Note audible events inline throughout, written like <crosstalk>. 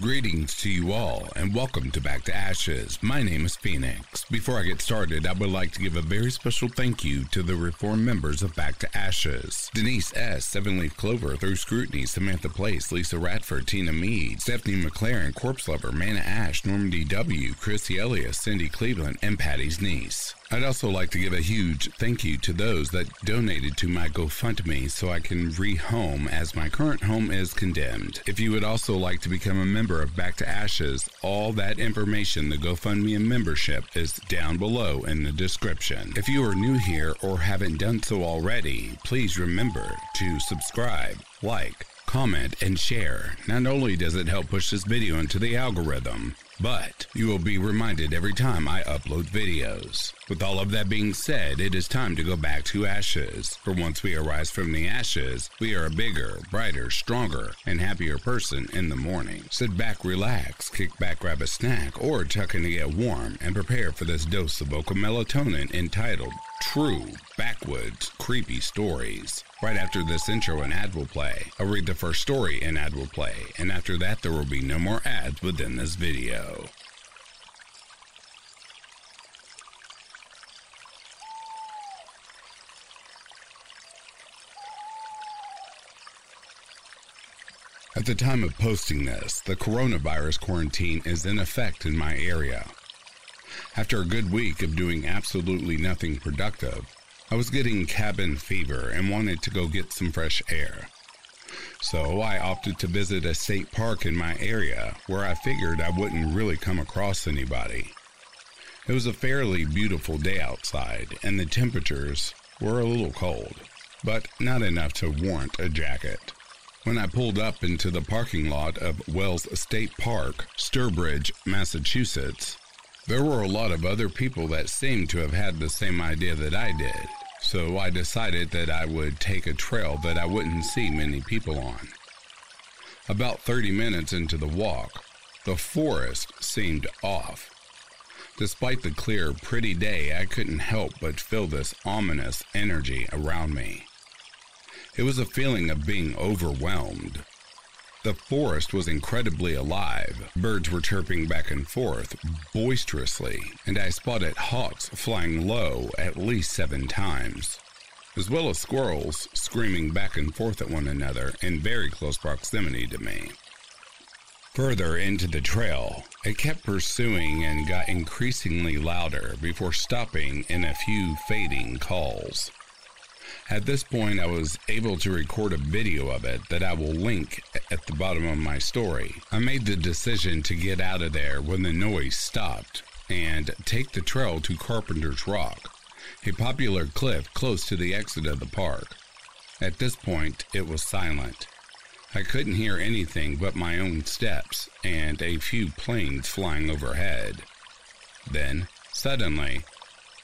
Greetings to you all, and welcome to Back to Ashes. My name is Phoenix. Before I get started, I would like to give a very special thank you to the reform members of Back to Ashes Denise S., Seven Leaf Clover, Through Scrutiny, Samantha Place, Lisa Radford, Tina Mead, Stephanie McLaren, Corpse Lover, Mana Ash, Normandy W., Chrissy Elias, Cindy Cleveland, and Patty's niece. I'd also like to give a huge thank you to those that donated to my GoFundMe so I can rehome as my current home is condemned. If you would also like to become a member of Back to Ashes, all that information, the GoFundMe and membership, is down below in the description. If you are new here or haven't done so already, please remember to subscribe, like, comment, and share. Not only does it help push this video into the algorithm, but you will be reminded every time I upload videos. With all of that being said, it is time to go back to ashes. For once we arise from the ashes, we are a bigger, brighter, stronger, and happier person in the morning. Sit back, relax, kick back, grab a snack, or tuck in to get warm and prepare for this dose of vocal melatonin entitled True Backwoods Creepy Stories. Right after this intro, an ad will play. I'll read the first story an ad will play, and after that, there will be no more ads within this video. At the time of posting this, the coronavirus quarantine is in effect in my area. After a good week of doing absolutely nothing productive, I was getting cabin fever and wanted to go get some fresh air. So I opted to visit a state park in my area where I figured I wouldn't really come across anybody. It was a fairly beautiful day outside, and the temperatures were a little cold, but not enough to warrant a jacket. When I pulled up into the parking lot of Wells State Park, Sturbridge, Massachusetts, there were a lot of other people that seemed to have had the same idea that I did, so I decided that I would take a trail that I wouldn't see many people on. About 30 minutes into the walk, the forest seemed off. Despite the clear, pretty day, I couldn't help but feel this ominous energy around me. It was a feeling of being overwhelmed. The forest was incredibly alive. Birds were chirping back and forth boisterously, and I spotted hawks flying low at least seven times, as well as squirrels screaming back and forth at one another in very close proximity to me. Further into the trail, it kept pursuing and got increasingly louder before stopping in a few fading calls. At this point, I was able to record a video of it that I will link at the bottom of my story. I made the decision to get out of there when the noise stopped and take the trail to Carpenter's Rock, a popular cliff close to the exit of the park. At this point, it was silent. I couldn't hear anything but my own steps and a few planes flying overhead. Then, suddenly,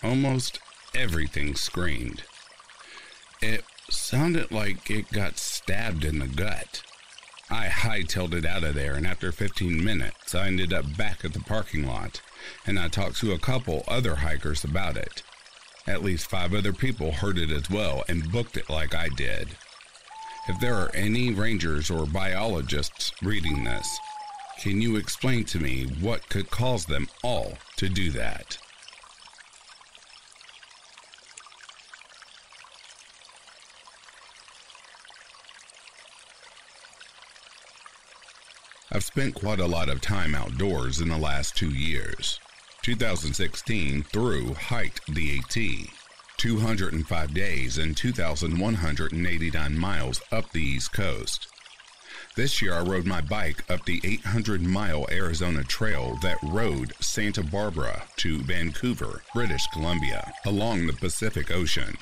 almost everything screamed. It sounded like it got stabbed in the gut. I hightailed it out of there, and after 15 minutes, I ended up back at the parking lot, and I talked to a couple other hikers about it. At least five other people heard it as well and booked it like I did. If there are any rangers or biologists reading this, can you explain to me what could cause them all to do that? I've spent quite a lot of time outdoors in the last two years. 2016 through hiked the AT, 205 days and 2,189 miles up the East Coast. This year I rode my bike up the 800 mile Arizona trail that rode Santa Barbara to Vancouver, British Columbia, along the Pacific Ocean.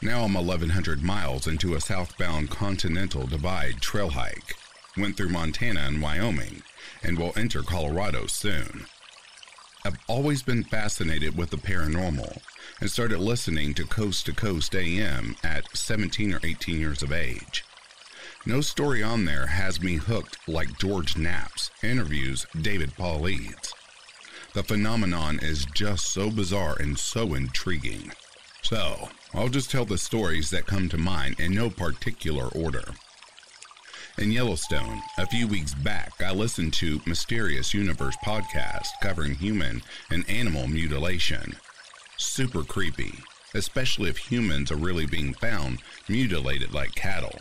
Now I'm 1,100 miles into a southbound Continental Divide trail hike went through Montana and Wyoming, and will enter Colorado soon. I've always been fascinated with the paranormal and started listening to Coast to Coast AM at 17 or 18 years of age. No story on there has me hooked like George Knapp's interviews David Paul Paulides. The phenomenon is just so bizarre and so intriguing. So, I'll just tell the stories that come to mind in no particular order. In Yellowstone, a few weeks back, I listened to Mysterious Universe podcast covering human and animal mutilation. Super creepy, especially if humans are really being found mutilated like cattle.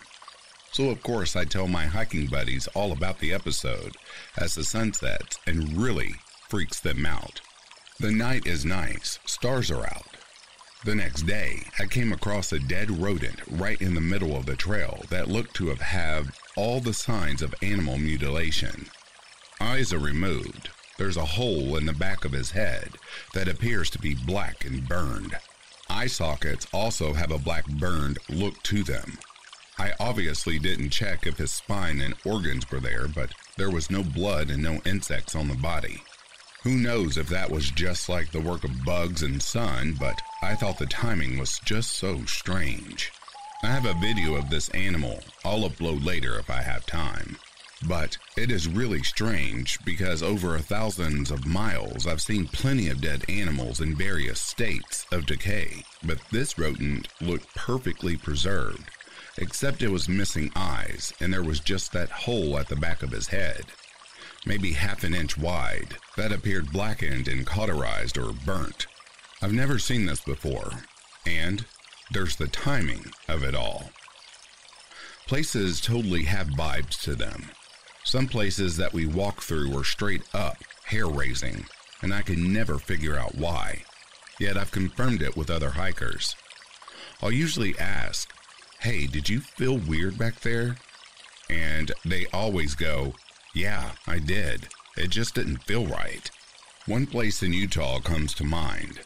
So, of course, I tell my hiking buddies all about the episode as the sun sets and really freaks them out. The night is nice, stars are out. The next day, I came across a dead rodent right in the middle of the trail that looked to have had all the signs of animal mutilation. Eyes are removed. There's a hole in the back of his head that appears to be black and burned. Eye sockets also have a black burned look to them. I obviously didn't check if his spine and organs were there, but there was no blood and no insects on the body. Who knows if that was just like the work of bugs and sun, but I thought the timing was just so strange. I have a video of this animal I'll upload later if I have time. But it is really strange because over thousands of miles I've seen plenty of dead animals in various states of decay, but this rodent looked perfectly preserved except it was missing eyes and there was just that hole at the back of his head, maybe half an inch wide, that appeared blackened and cauterized or burnt. I've never seen this before, and there's the timing of it all. Places totally have vibes to them. Some places that we walk through are straight up hair raising, and I can never figure out why. Yet I've confirmed it with other hikers. I'll usually ask, Hey, did you feel weird back there? And they always go, Yeah, I did. It just didn't feel right. One place in Utah comes to mind.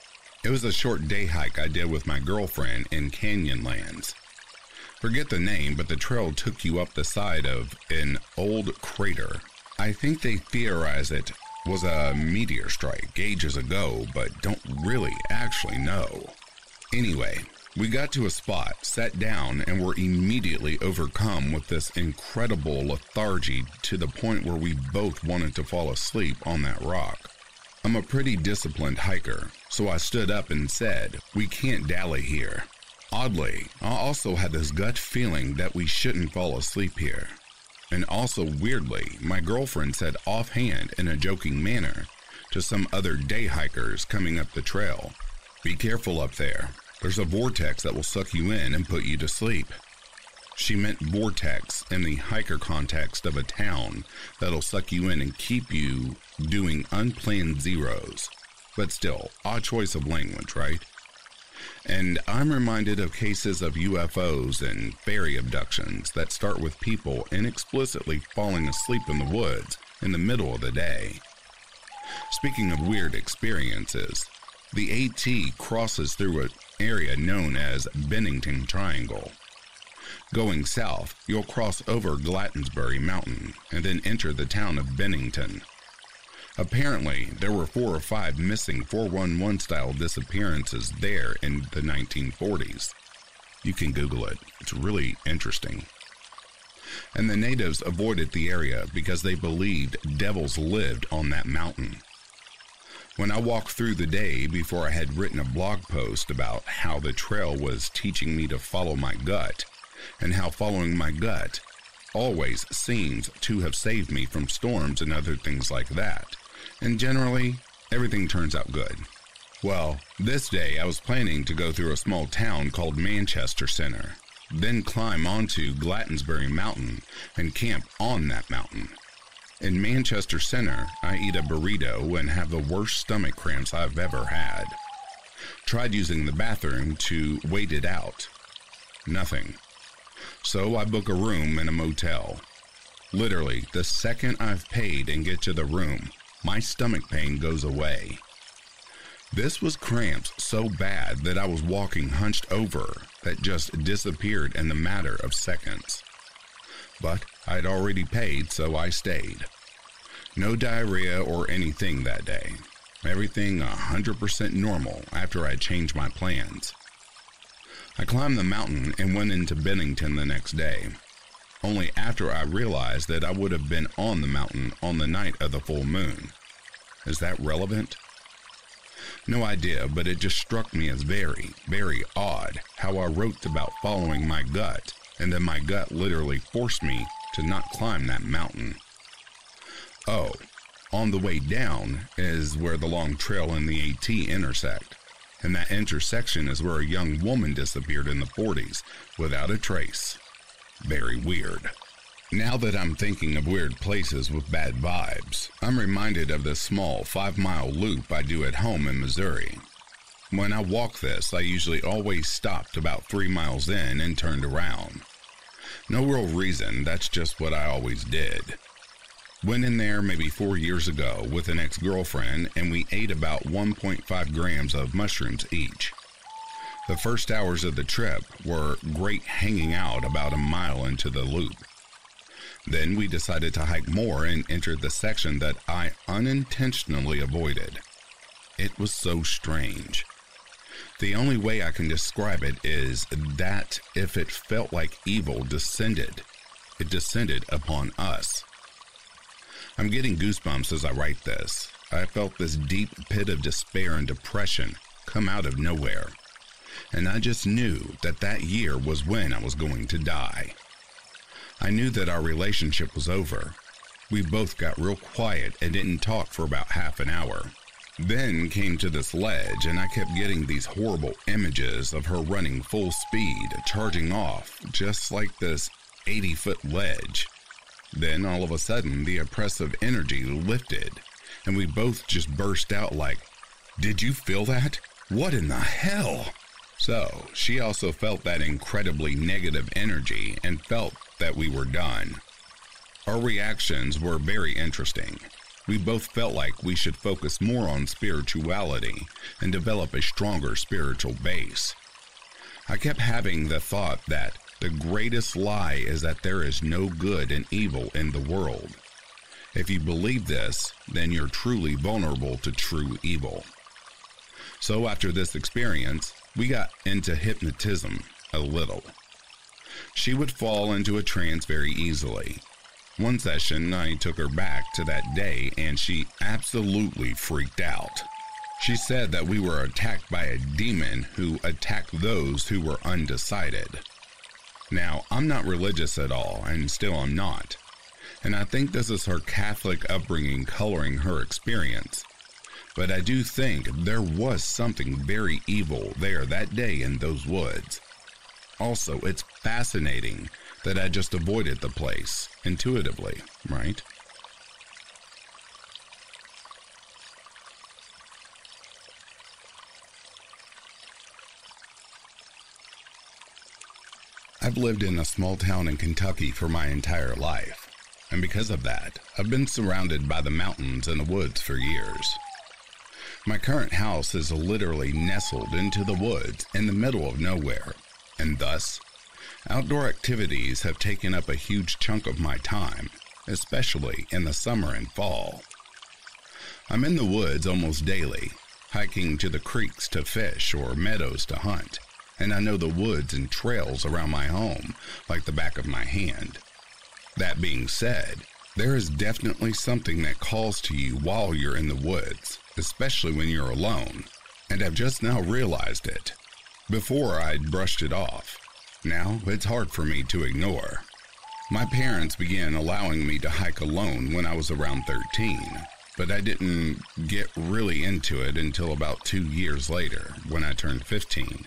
It was a short day hike I did with my girlfriend in Canyonlands. Forget the name, but the trail took you up the side of an old crater. I think they theorize it was a meteor strike ages ago, but don't really actually know. Anyway, we got to a spot, sat down, and were immediately overcome with this incredible lethargy to the point where we both wanted to fall asleep on that rock. I'm a pretty disciplined hiker, so I stood up and said, We can't dally here. Oddly, I also had this gut feeling that we shouldn't fall asleep here. And also, weirdly, my girlfriend said offhand in a joking manner to some other day hikers coming up the trail, Be careful up there. There's a vortex that will suck you in and put you to sleep. She meant vortex in the hiker context of a town that'll suck you in and keep you doing unplanned zeros. But still, odd choice of language, right? And I'm reminded of cases of UFOs and fairy abductions that start with people inexplicitly falling asleep in the woods in the middle of the day. Speaking of weird experiences, the AT crosses through an area known as Bennington Triangle. Going south, you'll cross over Glastonbury Mountain and then enter the town of Bennington. Apparently, there were four or five missing 411 style disappearances there in the 1940s. You can Google it, it's really interesting. And the natives avoided the area because they believed devils lived on that mountain. When I walked through the day before I had written a blog post about how the trail was teaching me to follow my gut, and how following my gut always seems to have saved me from storms and other things like that. And generally, everything turns out good. Well, this day I was planning to go through a small town called Manchester Center, then climb onto Glastonbury Mountain and camp on that mountain. In Manchester Center, I eat a burrito and have the worst stomach cramps I've ever had. Tried using the bathroom to wait it out. Nothing. So I book a room in a motel. Literally, the second I've paid and get to the room, my stomach pain goes away. This was cramps so bad that I was walking hunched over that just disappeared in the matter of seconds. But I'd already paid, so I stayed. No diarrhea or anything that day. Everything 100% normal after I changed my plans. I climbed the mountain and went into Bennington the next day, only after I realized that I would have been on the mountain on the night of the full moon. Is that relevant? No idea, but it just struck me as very, very odd how I wrote about following my gut and then my gut literally forced me to not climb that mountain. Oh, on the way down is where the long trail and the AT intersect. And that intersection is where a young woman disappeared in the 40s without a trace. Very weird. Now that I'm thinking of weird places with bad vibes, I'm reminded of the small five mile loop I do at home in Missouri. When I walk this, I usually always stopped about three miles in and turned around. No real reason, that's just what I always did. Went in there maybe four years ago with an ex girlfriend, and we ate about 1.5 grams of mushrooms each. The first hours of the trip were great hanging out about a mile into the loop. Then we decided to hike more and entered the section that I unintentionally avoided. It was so strange. The only way I can describe it is that if it felt like evil descended, it descended upon us. I'm getting goosebumps as I write this. I felt this deep pit of despair and depression come out of nowhere. And I just knew that that year was when I was going to die. I knew that our relationship was over. We both got real quiet and didn't talk for about half an hour. Then came to this ledge, and I kept getting these horrible images of her running full speed, charging off, just like this 80 foot ledge. Then all of a sudden, the oppressive energy lifted, and we both just burst out like, Did you feel that? What in the hell? So, she also felt that incredibly negative energy and felt that we were done. Our reactions were very interesting. We both felt like we should focus more on spirituality and develop a stronger spiritual base. I kept having the thought that the greatest lie is that there is no good and evil in the world. If you believe this, then you're truly vulnerable to true evil. So, after this experience, we got into hypnotism a little. She would fall into a trance very easily. One session, I took her back to that day and she absolutely freaked out. She said that we were attacked by a demon who attacked those who were undecided. Now, I'm not religious at all, and still I'm not. And I think this is her Catholic upbringing coloring her experience. But I do think there was something very evil there that day in those woods. Also, it's fascinating that I just avoided the place intuitively, right? I've lived in a small town in Kentucky for my entire life, and because of that, I've been surrounded by the mountains and the woods for years. My current house is literally nestled into the woods in the middle of nowhere, and thus, outdoor activities have taken up a huge chunk of my time, especially in the summer and fall. I'm in the woods almost daily, hiking to the creeks to fish or meadows to hunt, and I know the woods and trails around my home like the back of my hand. That being said, there is definitely something that calls to you while you're in the woods, especially when you're alone, and I've just now realized it. Before I'd brushed it off. Now it's hard for me to ignore. My parents began allowing me to hike alone when I was around 13, but I didn't get really into it until about two years later when I turned 15.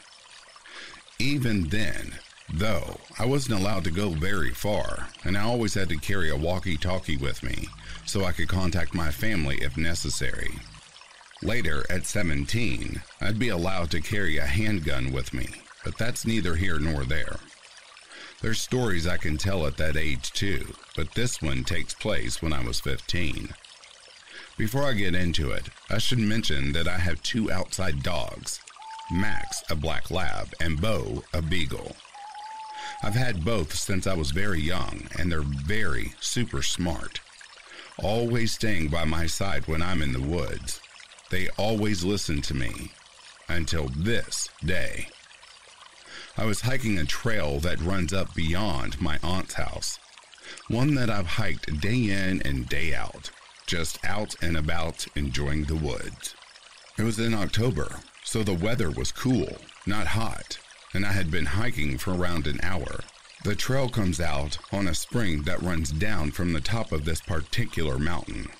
Even then, though, I wasn't allowed to go very far, and I always had to carry a walkie talkie with me so I could contact my family if necessary. Later, at 17, I'd be allowed to carry a handgun with me, but that's neither here nor there. There's stories I can tell at that age too, but this one takes place when I was 15. Before I get into it, I should mention that I have two outside dogs Max, a black lab, and Bo, a beagle. I've had both since I was very young, and they're very super smart. Always staying by my side when I'm in the woods. They always listen to me until this day. I was hiking a trail that runs up beyond my aunt's house, one that I've hiked day in and day out, just out and about enjoying the woods. It was in October, so the weather was cool, not hot, and I had been hiking for around an hour. The trail comes out on a spring that runs down from the top of this particular mountain.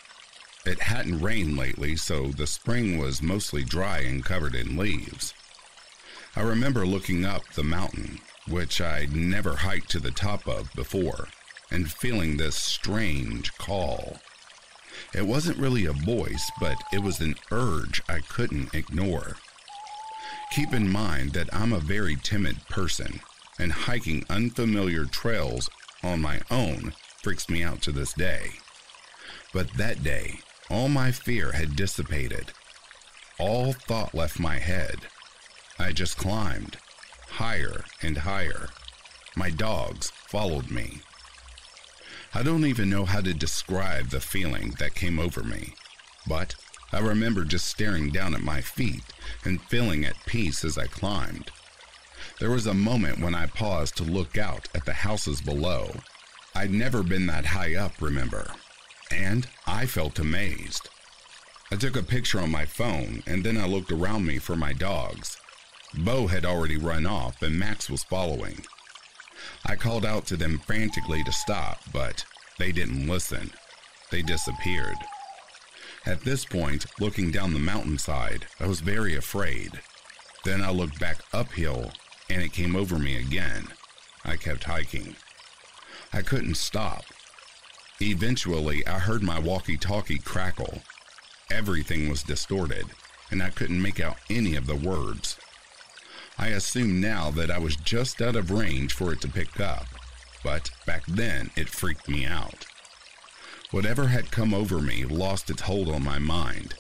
It hadn't rained lately, so the spring was mostly dry and covered in leaves. I remember looking up the mountain, which I'd never hiked to the top of before, and feeling this strange call. It wasn't really a voice, but it was an urge I couldn't ignore. Keep in mind that I'm a very timid person, and hiking unfamiliar trails on my own freaks me out to this day. But that day, all my fear had dissipated. All thought left my head. I just climbed, higher and higher. My dogs followed me. I don't even know how to describe the feeling that came over me, but I remember just staring down at my feet and feeling at peace as I climbed. There was a moment when I paused to look out at the houses below. I'd never been that high up, remember, and I felt amazed. I took a picture on my phone and then I looked around me for my dogs. Bo had already run off and Max was following. I called out to them frantically to stop, but they didn't listen. They disappeared. At this point, looking down the mountainside, I was very afraid. Then I looked back uphill and it came over me again. I kept hiking. I couldn't stop. Eventually, I heard my walkie talkie crackle. Everything was distorted, and I couldn't make out any of the words. I assume now that I was just out of range for it to pick up, but back then it freaked me out. Whatever had come over me lost its hold on my mind.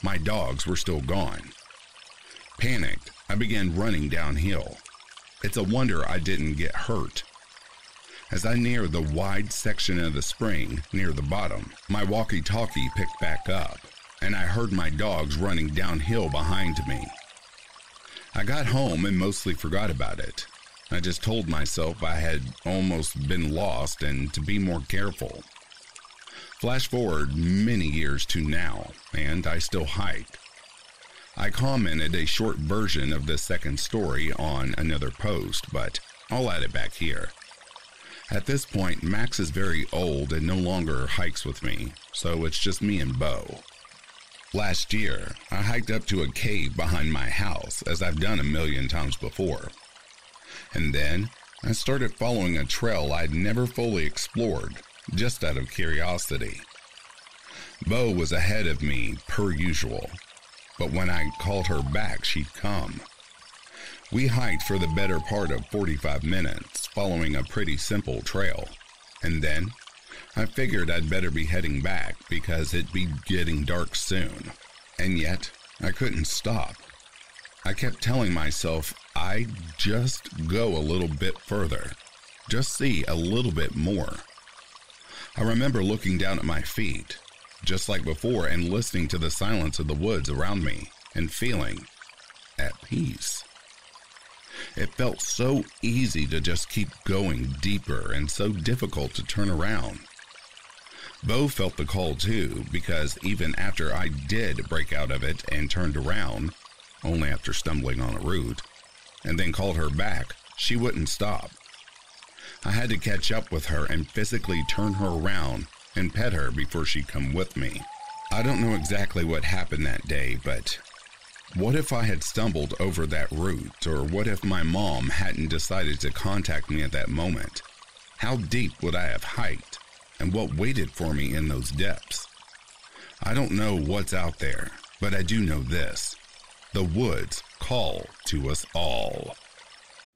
My dogs were still gone. Panicked, I began running downhill. It's a wonder I didn't get hurt. As I neared the wide section of the spring near the bottom, my walkie talkie picked back up, and I heard my dogs running downhill behind me. I got home and mostly forgot about it. I just told myself I had almost been lost and to be more careful. Flash forward many years to now, and I still hike. I commented a short version of the second story on another post, but I'll add it back here. At this point, Max is very old and no longer hikes with me, so it's just me and Bo. Last year, I hiked up to a cave behind my house, as I've done a million times before. And then, I started following a trail I'd never fully explored, just out of curiosity. Bo was ahead of me, per usual, but when I called her back, she'd come. We hiked for the better part of 45 minutes, following a pretty simple trail, and then I figured I'd better be heading back because it'd be getting dark soon. And yet, I couldn't stop. I kept telling myself I'd just go a little bit further, just see a little bit more. I remember looking down at my feet, just like before, and listening to the silence of the woods around me and feeling at peace. It felt so easy to just keep going deeper and so difficult to turn around. Bo felt the call too, because even after I did break out of it and turned around, only after stumbling on a root, and then called her back, she wouldn't stop. I had to catch up with her and physically turn her around and pet her before she'd come with me. I don't know exactly what happened that day, but what if I had stumbled over that route, or what if my mom hadn't decided to contact me at that moment? How deep would I have hiked? and what waited for me in those depths. I don't know what's out there, but I do know this the woods call to us all.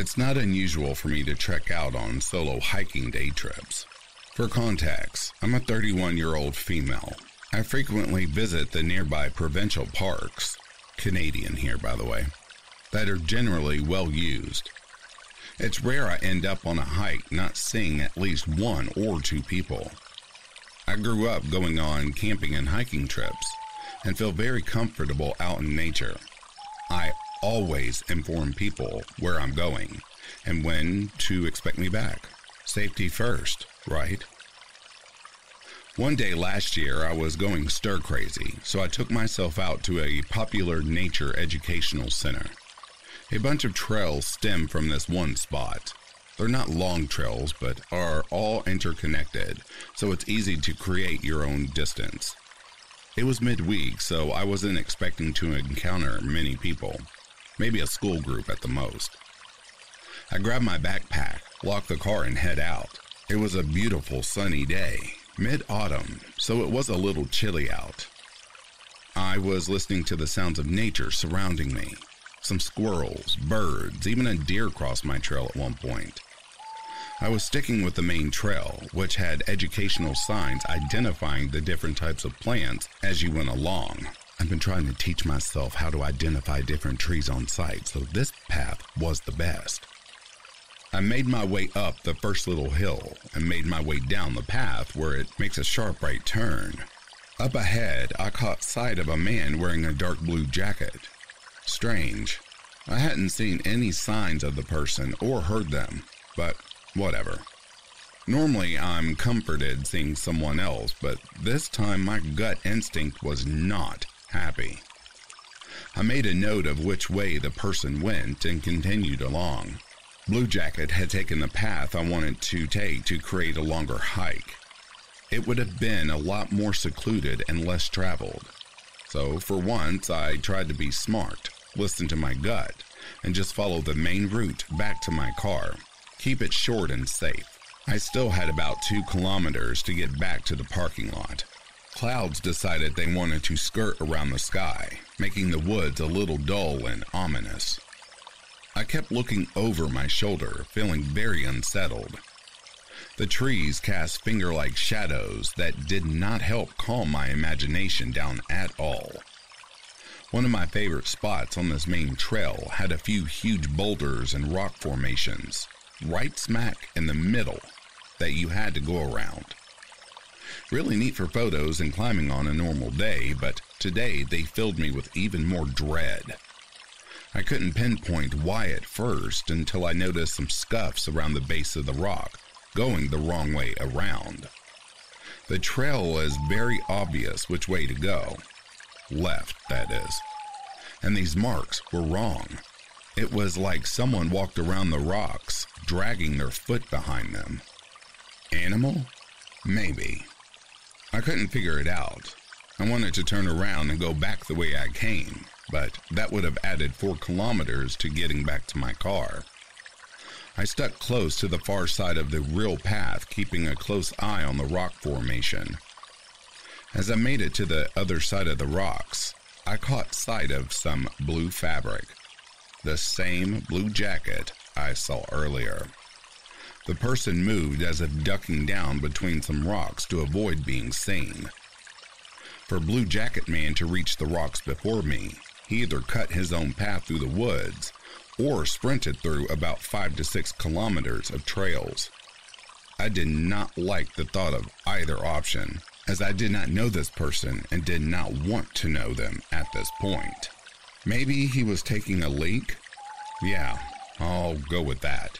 It's not unusual for me to trek out on solo hiking day trips. For context, I'm a 31 year old female. I frequently visit the nearby provincial parks, Canadian here by the way, that are generally well used. It's rare I end up on a hike not seeing at least one or two people. I grew up going on camping and hiking trips and feel very comfortable out in nature. I always inform people where I'm going and when to expect me back. Safety first, right? One day last year, I was going stir crazy, so I took myself out to a popular nature educational center. A bunch of trails stem from this one spot. They're not long trails, but are all interconnected, so it's easy to create your own distance. It was midweek, so I wasn't expecting to encounter many people, maybe a school group at the most. I grab my backpack, lock the car, and head out. It was a beautiful sunny day, mid autumn, so it was a little chilly out. I was listening to the sounds of nature surrounding me some squirrels, birds, even a deer crossed my trail at one point. I was sticking with the main trail, which had educational signs identifying the different types of plants as you went along. I've been trying to teach myself how to identify different trees on site, so this path was the best. I made my way up the first little hill and made my way down the path where it makes a sharp right turn. Up ahead, I caught sight of a man wearing a dark blue jacket. Strange. I hadn't seen any signs of the person or heard them, but whatever. Normally, I'm comforted seeing someone else, but this time my gut instinct was not happy. I made a note of which way the person went and continued along. Blue Jacket had taken the path I wanted to take to create a longer hike. It would have been a lot more secluded and less traveled. So, for once, I tried to be smart listen to my gut, and just follow the main route back to my car. Keep it short and safe. I still had about two kilometers to get back to the parking lot. Clouds decided they wanted to skirt around the sky, making the woods a little dull and ominous. I kept looking over my shoulder, feeling very unsettled. The trees cast finger like shadows that did not help calm my imagination down at all. One of my favorite spots on this main trail had a few huge boulders and rock formations, right smack in the middle, that you had to go around. Really neat for photos and climbing on a normal day, but today they filled me with even more dread. I couldn't pinpoint why at first until I noticed some scuffs around the base of the rock, going the wrong way around. The trail was very obvious which way to go, Left, that is. And these marks were wrong. It was like someone walked around the rocks, dragging their foot behind them. Animal? Maybe. I couldn't figure it out. I wanted to turn around and go back the way I came, but that would have added four kilometers to getting back to my car. I stuck close to the far side of the real path, keeping a close eye on the rock formation. As I made it to the other side of the rocks, I caught sight of some blue fabric, the same blue jacket I saw earlier. The person moved as if ducking down between some rocks to avoid being seen. For Blue Jacket Man to reach the rocks before me, he either cut his own path through the woods or sprinted through about five to six kilometers of trails. I did not like the thought of either option, as I did not know this person and did not want to know them at this point. Maybe he was taking a leak? Yeah, I'll go with that.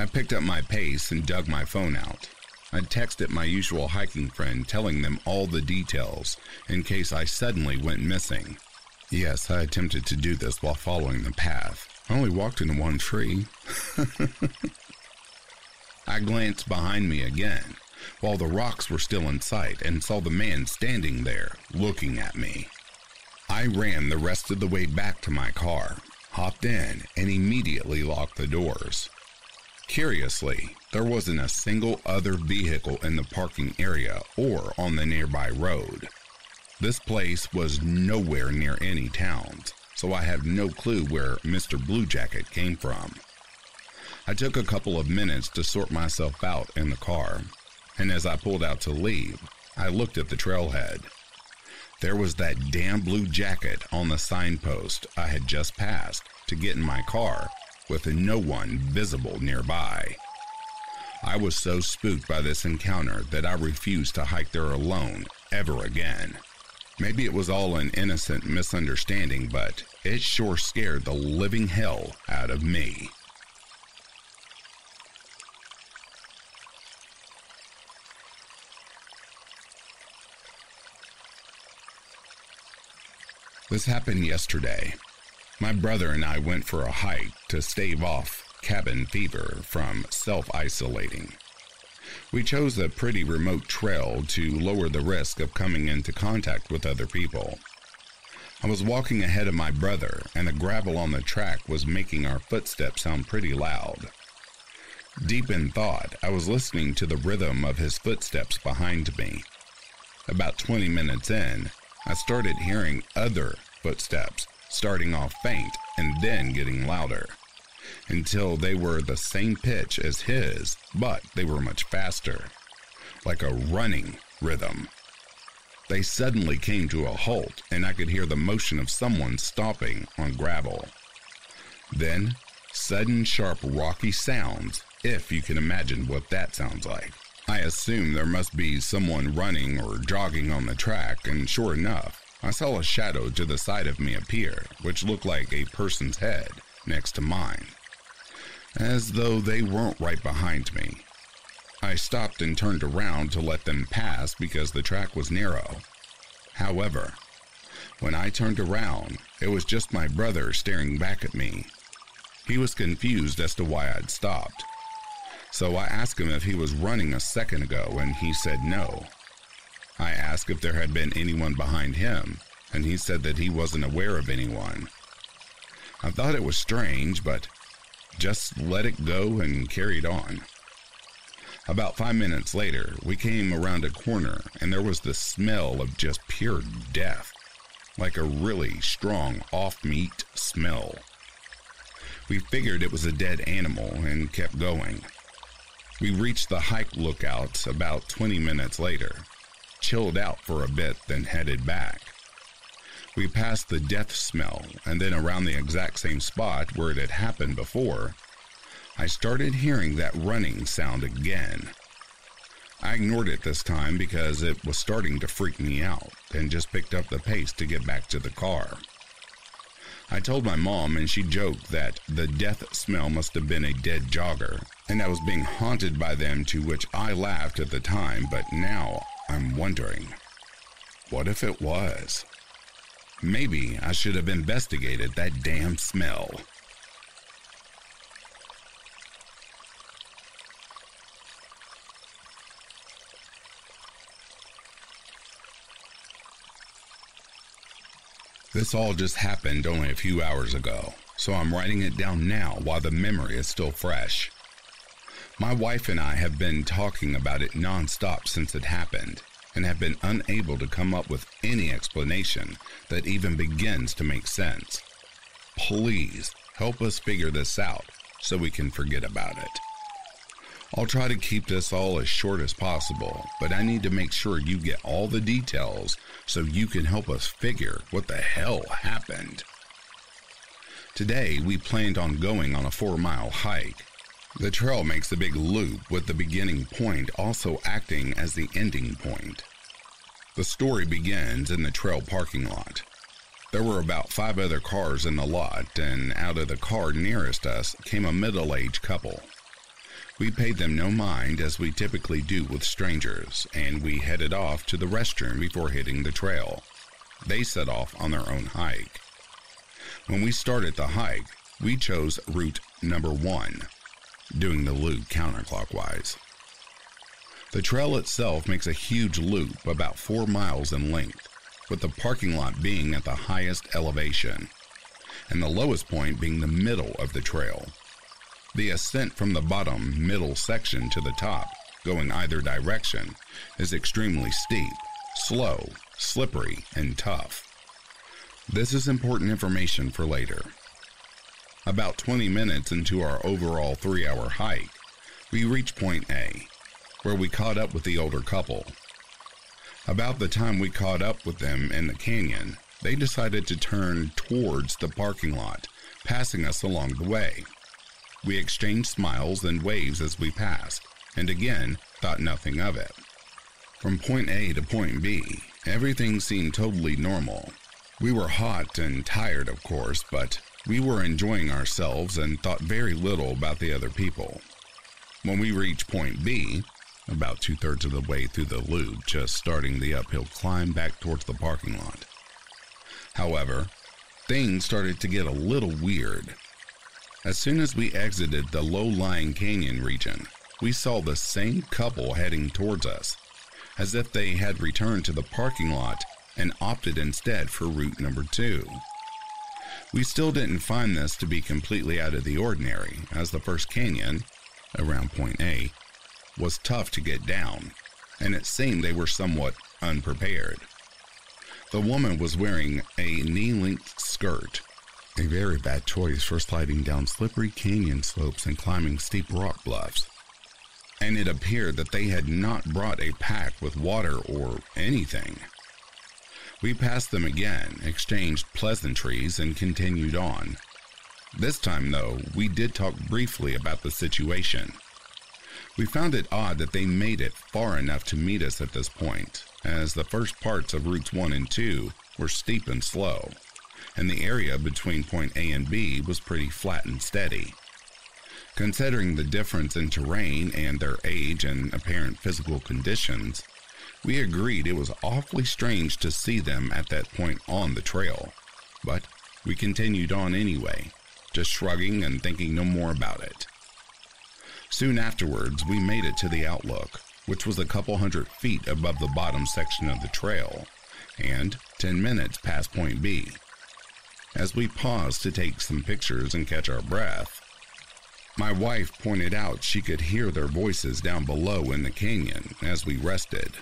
I picked up my pace and dug my phone out. I texted my usual hiking friend telling them all the details in case I suddenly went missing. Yes, I attempted to do this while following the path. I only walked into one tree. <laughs> I glanced behind me again while the rocks were still in sight and saw the man standing there looking at me. I ran the rest of the way back to my car, hopped in, and immediately locked the doors. Curiously, there wasn't a single other vehicle in the parking area or on the nearby road. This place was nowhere near any towns, so I have no clue where Mr. Blue Jacket came from. I took a couple of minutes to sort myself out in the car, and as I pulled out to leave, I looked at the trailhead. There was that damn blue jacket on the signpost I had just passed to get in my car with no one visible nearby. I was so spooked by this encounter that I refused to hike there alone ever again. Maybe it was all an innocent misunderstanding, but it sure scared the living hell out of me. This happened yesterday. My brother and I went for a hike to stave off cabin fever from self isolating. We chose a pretty remote trail to lower the risk of coming into contact with other people. I was walking ahead of my brother, and the gravel on the track was making our footsteps sound pretty loud. Deep in thought, I was listening to the rhythm of his footsteps behind me. About 20 minutes in, I started hearing other footsteps starting off faint and then getting louder until they were the same pitch as his, but they were much faster, like a running rhythm. They suddenly came to a halt, and I could hear the motion of someone stomping on gravel. Then, sudden, sharp, rocky sounds, if you can imagine what that sounds like. I assume there must be someone running or jogging on the track, and sure enough, I saw a shadow to the side of me appear, which looked like a person's head next to mine, as though they weren't right behind me. I stopped and turned around to let them pass because the track was narrow. However, when I turned around, it was just my brother staring back at me. He was confused as to why I'd stopped. So I asked him if he was running a second ago, and he said no. I asked if there had been anyone behind him, and he said that he wasn't aware of anyone. I thought it was strange, but just let it go and carried on. About five minutes later, we came around a corner, and there was the smell of just pure death, like a really strong off meat smell. We figured it was a dead animal and kept going. We reached the hike lookout about 20 minutes later chilled out for a bit, then headed back. We passed the death smell, and then around the exact same spot where it had happened before, I started hearing that running sound again. I ignored it this time because it was starting to freak me out and just picked up the pace to get back to the car. I told my mom, and she joked that the death smell must have been a dead jogger, and I was being haunted by them, to which I laughed at the time, but now I'm wondering what if it was? Maybe I should have investigated that damn smell. This all just happened only a few hours ago, so I'm writing it down now while the memory is still fresh. My wife and I have been talking about it nonstop since it happened and have been unable to come up with any explanation that even begins to make sense. Please help us figure this out so we can forget about it. I'll try to keep this all as short as possible, but I need to make sure you get all the details so you can help us figure what the hell happened. Today, we planned on going on a four mile hike the trail makes a big loop with the beginning point also acting as the ending point. The story begins in the trail parking lot. There were about five other cars in the lot, and out of the car nearest us came a middle aged couple. We paid them no mind as we typically do with strangers, and we headed off to the restroom before hitting the trail. They set off on their own hike. When we started the hike, we chose route number one, doing the loop counterclockwise. The trail itself makes a huge loop about four miles in length, with the parking lot being at the highest elevation, and the lowest point being the middle of the trail. The ascent from the bottom middle section to the top, going either direction, is extremely steep, slow, slippery, and tough. This is important information for later. About 20 minutes into our overall three hour hike, we reached point A, where we caught up with the older couple. About the time we caught up with them in the canyon, they decided to turn towards the parking lot, passing us along the way. We exchanged smiles and waves as we passed, and again thought nothing of it. From point A to point B, everything seemed totally normal. We were hot and tired, of course, but we were enjoying ourselves and thought very little about the other people. When we reached point B, about two thirds of the way through the loop, just starting the uphill climb back towards the parking lot. However, things started to get a little weird. As soon as we exited the low lying canyon region, we saw the same couple heading towards us, as if they had returned to the parking lot and opted instead for route number two. We still didn't find this to be completely out of the ordinary, as the first canyon, around point A, was tough to get down, and it seemed they were somewhat unprepared. The woman was wearing a knee length skirt, a very bad choice for sliding down slippery canyon slopes and climbing steep rock bluffs. And it appeared that they had not brought a pack with water or anything. We passed them again, exchanged pleasantries, and continued on. This time, though, we did talk briefly about the situation. We found it odd that they made it far enough to meet us at this point, as the first parts of routes 1 and 2 were steep and slow, and the area between point A and B was pretty flat and steady. Considering the difference in terrain and their age and apparent physical conditions, we agreed it was awfully strange to see them at that point on the trail, but we continued on anyway, just shrugging and thinking no more about it. Soon afterwards, we made it to the outlook, which was a couple hundred feet above the bottom section of the trail, and 10 minutes past point B. As we paused to take some pictures and catch our breath, my wife pointed out she could hear their voices down below in the canyon as we rested.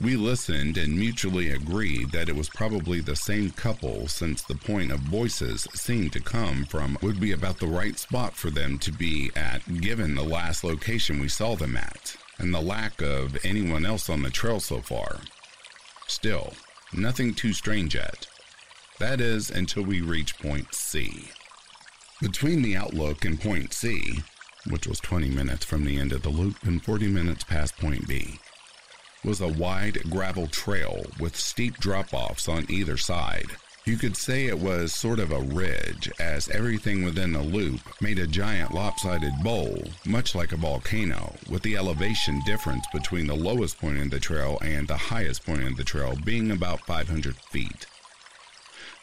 We listened and mutually agreed that it was probably the same couple since the point of voices seemed to come from would be about the right spot for them to be at given the last location we saw them at and the lack of anyone else on the trail so far. Still, nothing too strange yet. That is until we reach point C. Between the outlook and point C, which was 20 minutes from the end of the loop and 40 minutes past point B, was a wide gravel trail with steep drop offs on either side. You could say it was sort of a ridge, as everything within the loop made a giant lopsided bowl, much like a volcano, with the elevation difference between the lowest point in the trail and the highest point in the trail being about 500 feet.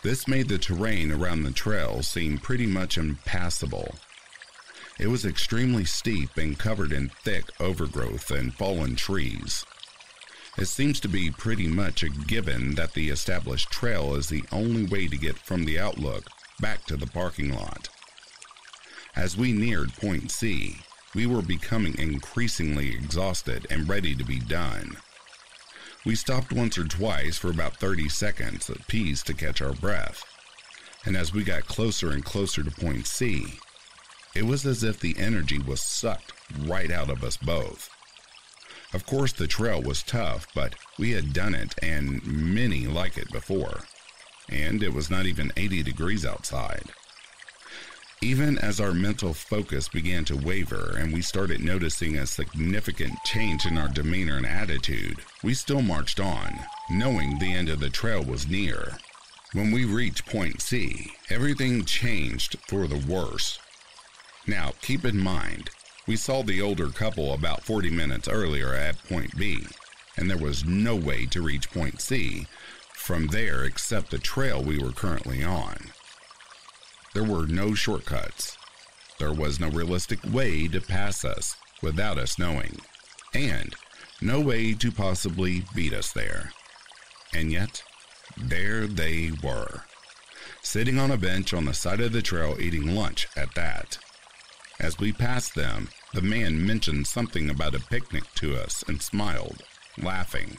This made the terrain around the trail seem pretty much impassable. It was extremely steep and covered in thick overgrowth and fallen trees. It seems to be pretty much a given that the established trail is the only way to get from the outlook back to the parking lot. As we neared point C, we were becoming increasingly exhausted and ready to be done. We stopped once or twice for about 30 seconds apiece to catch our breath, and as we got closer and closer to point C, it was as if the energy was sucked right out of us both. Of course, the trail was tough, but we had done it and many like it before. And it was not even 80 degrees outside. Even as our mental focus began to waver and we started noticing a significant change in our demeanor and attitude, we still marched on, knowing the end of the trail was near. When we reached point C, everything changed for the worse. Now, keep in mind, We saw the older couple about 40 minutes earlier at point B, and there was no way to reach point C from there except the trail we were currently on. There were no shortcuts. There was no realistic way to pass us without us knowing, and no way to possibly beat us there. And yet, there they were, sitting on a bench on the side of the trail eating lunch at that. As we passed them, the man mentioned something about a picnic to us and smiled, laughing.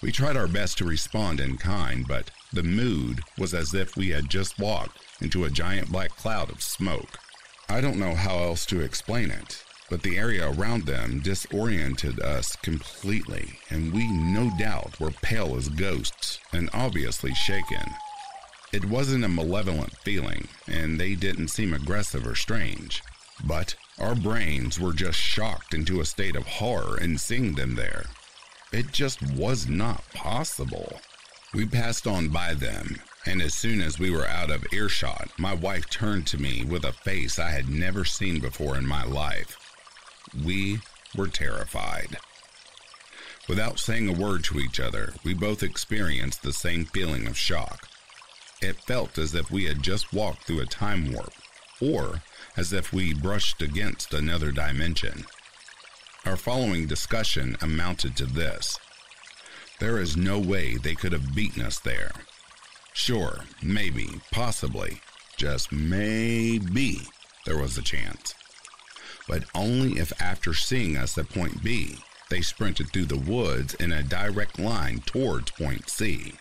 We tried our best to respond in kind, but the mood was as if we had just walked into a giant black cloud of smoke. I don't know how else to explain it, but the area around them disoriented us completely, and we no doubt were pale as ghosts and obviously shaken. It wasn't a malevolent feeling, and they didn't seem aggressive or strange. But our brains were just shocked into a state of horror in seeing them there. It just was not possible. We passed on by them, and as soon as we were out of earshot, my wife turned to me with a face I had never seen before in my life. We were terrified. Without saying a word to each other, we both experienced the same feeling of shock. It felt as if we had just walked through a time warp, or as if we brushed against another dimension. Our following discussion amounted to this There is no way they could have beaten us there. Sure, maybe, possibly, just maybe there was a chance. But only if after seeing us at point B, they sprinted through the woods in a direct line towards point C.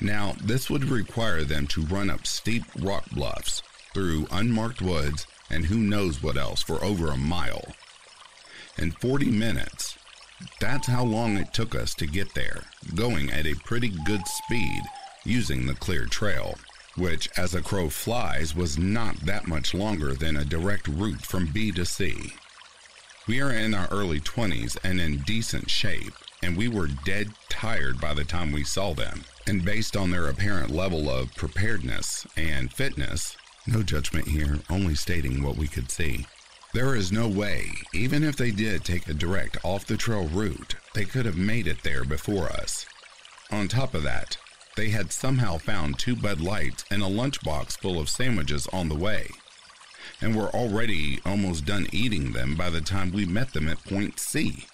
Now, this would require them to run up steep rock bluffs, through unmarked woods, and who knows what else for over a mile. In 40 minutes, that's how long it took us to get there, going at a pretty good speed using the clear trail, which, as a crow flies, was not that much longer than a direct route from B to C. We are in our early 20s and in decent shape, and we were dead tired by the time we saw them. And based on their apparent level of preparedness and fitness, no judgment here, only stating what we could see. There is no way, even if they did take a direct off the trail route, they could have made it there before us. On top of that, they had somehow found two Bud Lights and a lunchbox full of sandwiches on the way, and were already almost done eating them by the time we met them at point C.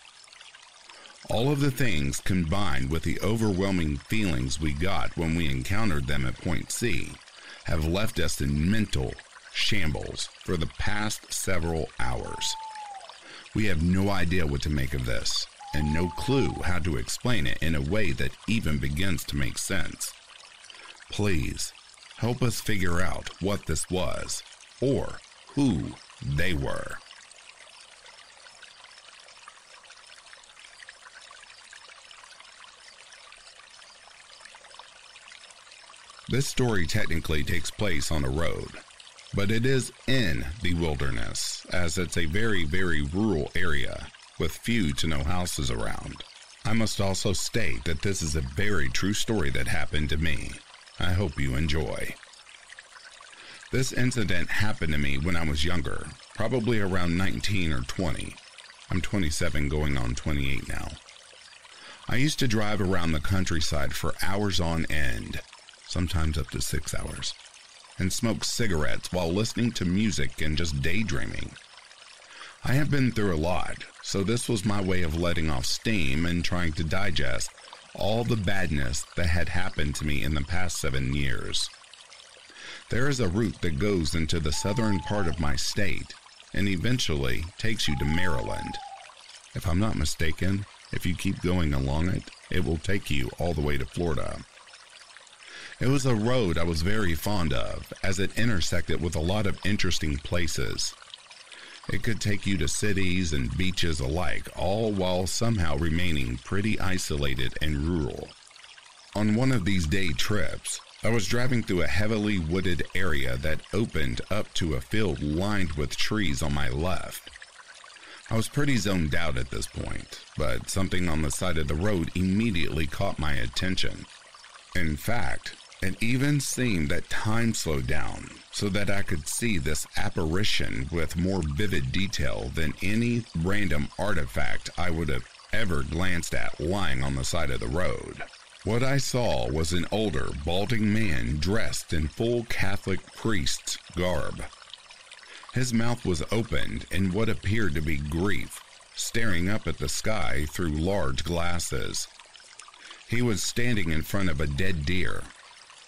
All of the things combined with the overwhelming feelings we got when we encountered them at point C have left us in mental shambles for the past several hours. We have no idea what to make of this, and no clue how to explain it in a way that even begins to make sense. Please, help us figure out what this was, or who they were. This story technically takes place on a road, but it is in the wilderness, as it's a very, very rural area with few to no houses around. I must also state that this is a very true story that happened to me. I hope you enjoy. This incident happened to me when I was younger, probably around 19 or 20. I'm 27 going on 28 now. I used to drive around the countryside for hours on end, sometimes up to six hours, and smoke cigarettes while listening to music and just daydreaming. I have been through a lot, so this was my way of letting off steam and trying to digest all the badness that had happened to me in the past seven years. There is a route that goes into the southern part of my state and eventually takes you to Maryland. If I'm not mistaken, if you keep going along it, it will take you all the way to Florida. It was a road I was very fond of, as it intersected with a lot of interesting places. It could take you to cities and beaches alike, all while somehow remaining pretty isolated and rural. On one of these day trips, I was driving through a heavily wooded area that opened up to a field lined with trees on my left. I was pretty zoned out at this point, but something on the side of the road immediately caught my attention. In fact, It even seemed that time slowed down so that I could see this apparition with more vivid detail than any random artifact I would have ever glanced at lying on the side of the road. What I saw was an older, balding man dressed in full Catholic priest's garb. His mouth was opened in what appeared to be grief, staring up at the sky through large glasses. He was standing in front of a dead deer,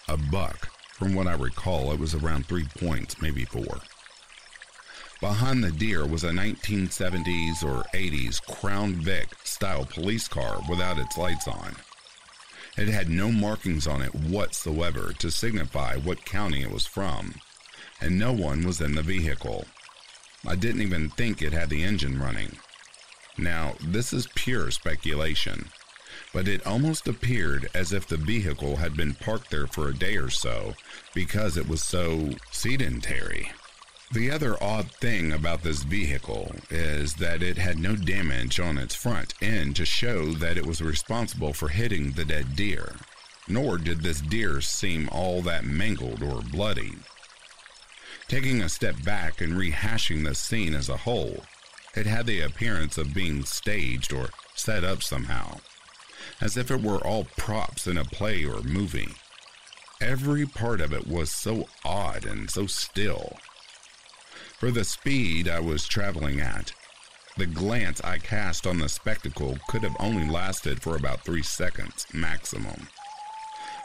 a buck. From what I recall, it was around three points, maybe four. Behind the deer was a 1970s or 80s Crown Vic style police car without its lights on. It had no markings on it whatsoever to signify what county it was from, and no one was in the vehicle. I didn't even think it had the engine running. Now, this is pure speculation, but it almost appeared as if the vehicle had been parked there for a day or so because it was so sedentary. The other odd thing about this vehicle is that it had no damage on its front end to show that it was responsible for hitting the dead deer, nor did this deer seem all that mangled or bloody. Taking a step back and rehashing the scene as a whole, it had the appearance of being staged or set up somehow, as if it were all props in a play or movie. Every part of it was so odd and so still for the speed I was traveling at. The glance I cast on the spectacle could have only lasted for about three seconds maximum.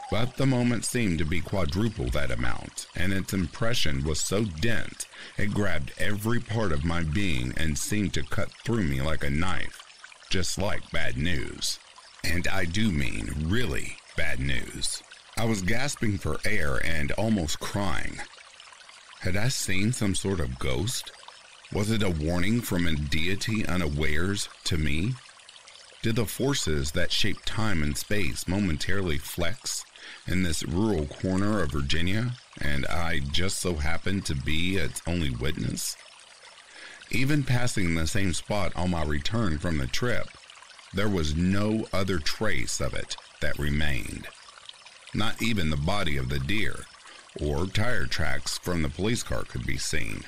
But the moment seemed to be quadruple that amount, and its impression was so dense it grabbed every part of my being and seemed to cut through me like a knife, just like bad news. And I do mean really bad news. I was gasping for air and almost crying. Had I seen some sort of ghost? Was it a warning from a deity unawares to me? Did the forces that shape time and space momentarily flex in this rural corner of Virginia, and I just so happened to be its only witness? Even passing the same spot on my return from the trip, there was no other trace of it that remained. Not even the body of the deer or tire tracks from the police car could be seen.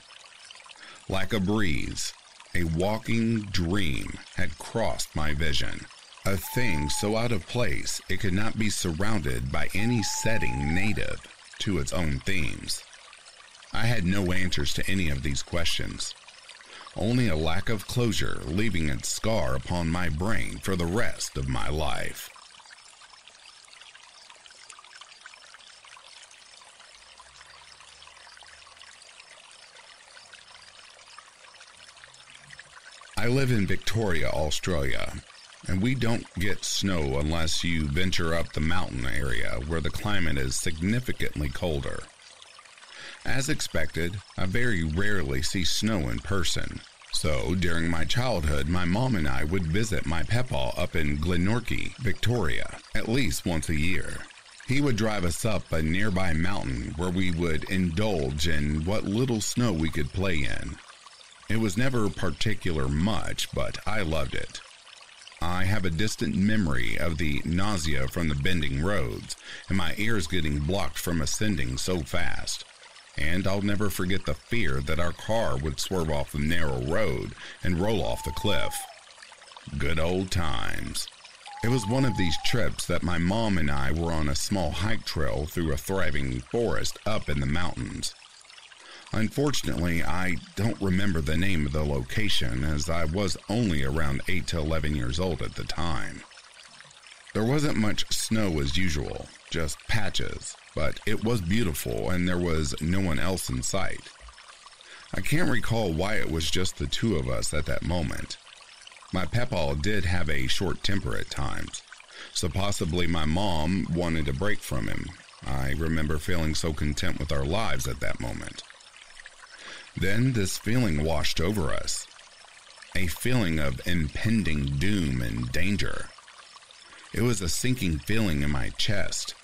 Like a breeze, a walking dream had crossed my vision. A thing so out of place it could not be surrounded by any setting native to its own themes. I had no answers to any of these questions, only a lack of closure leaving its scar upon my brain for the rest of my life. I live in Victoria, Australia, and we don't get snow unless you venture up the mountain area where the climate is significantly colder. As expected, I very rarely see snow in person. So, during my childhood, my mom and I would visit my Pepaw up in Glenorchy, Victoria, at least once a year. He would drive us up a nearby mountain where we would indulge in what little snow we could play in. It was never particular much, but I loved it. I have a distant memory of the nausea from the bending roads and my ears getting blocked from ascending so fast. And I'll never forget the fear that our car would swerve off the narrow road and roll off the cliff. Good old times. It was one of these trips that my mom and I were on a small hike trail through a thriving forest up in the mountains. Unfortunately, I don't remember the name of the location as I was only around 8 to 11 years old at the time. There wasn't much snow as usual, just patches, but it was beautiful and there was no one else in sight. I can't recall why it was just the two of us at that moment. My Pepaw did have a short temper at times, so possibly my mom wanted a break from him. I remember feeling so content with our lives at that moment. Then this feeling washed over us a feeling of impending doom and danger. It was a sinking feeling in my chest.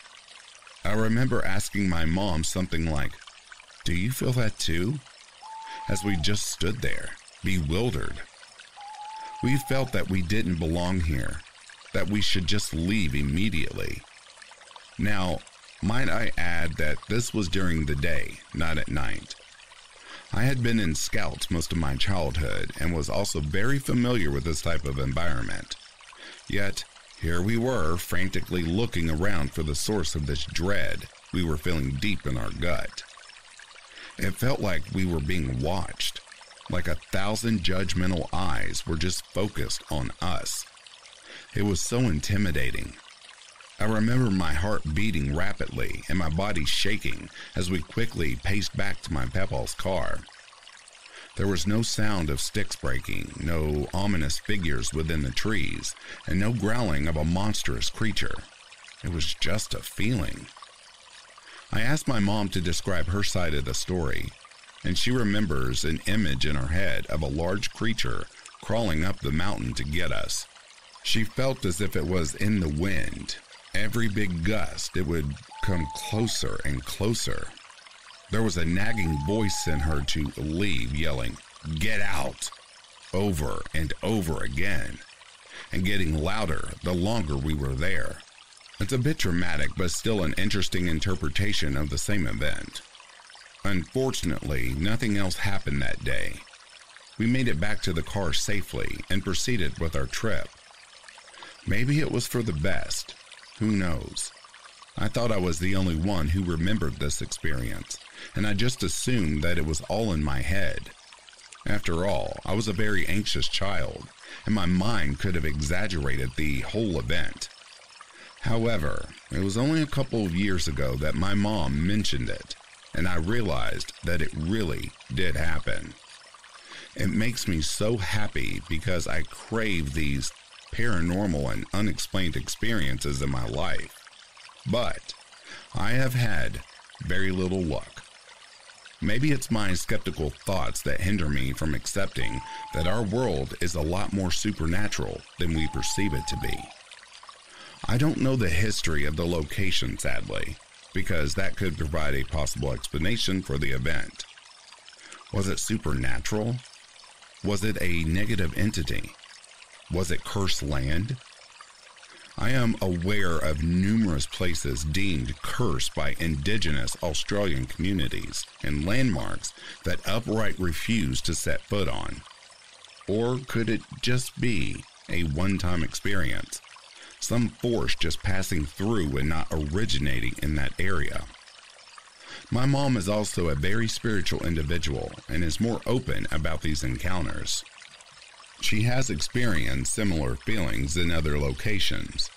I remember asking my mom something like, Do you feel that too? As we just stood there, bewildered. We felt that we didn't belong here, that we should just leave immediately. Now, Might I add that this was during the day, not at night. I had been in scouts most of my childhood and was also very familiar with this type of environment. Yet, here we were, frantically looking around for the source of this dread we were feeling deep in our gut. It felt like we were being watched, like a thousand judgmental eyes were just focused on us. It was so intimidating. I remember my heart beating rapidly and my body shaking as we quickly paced back to my Pepaw's car. There was no sound of sticks breaking, no ominous figures within the trees, and no growling of a monstrous creature. It was just a feeling. I asked my mom to describe her side of the story, and she remembers an image in her head of a large creature crawling up the mountain to get us. She felt as if it was in the wind. Every big gust, it would come closer and closer. There was a nagging voice in her to leave, yelling, Get out! over and over again, and getting louder the longer we were there. It's a bit dramatic, but still an interesting interpretation of the same event. Unfortunately, nothing else happened that day. We made it back to the car safely and proceeded with our trip. Maybe it was for the best. Who knows? I thought I was the only one who remembered this experience, and I just assumed that it was all in my head. After all, I was a very anxious child, and my mind could have exaggerated the whole event. However, it was only a couple of years ago that my mom mentioned it, and I realized that it really did happen. It makes me so happy because I crave these paranormal and unexplained experiences in my life. But I have had very little luck. Maybe it's my skeptical thoughts that hinder me from accepting that our world is a lot more supernatural than we perceive it to be. I don't know the history of the location, sadly, because that could provide a possible explanation for the event. Was it supernatural? Was it a negative entity? Was it cursed land? I am aware of numerous places deemed cursed by indigenous Australian communities and landmarks that upright refuse to set foot on. Or could it just be a one time experience? Some force just passing through and not originating in that area. My mom is also a very spiritual individual and is more open about these encounters. She has experienced similar feelings in other locations.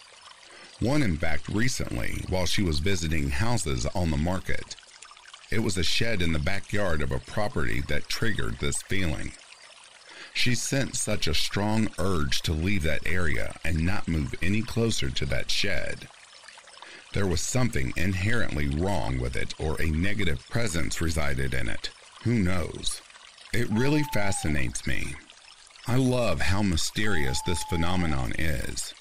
One, in fact, recently while she was visiting houses on the market. It was a shed in the backyard of a property that triggered this feeling. She sensed such a strong urge to leave that area and not move any closer to that shed. There was something inherently wrong with it, or a negative presence resided in it. Who knows? It really fascinates me I love how mysterious this phenomenon is.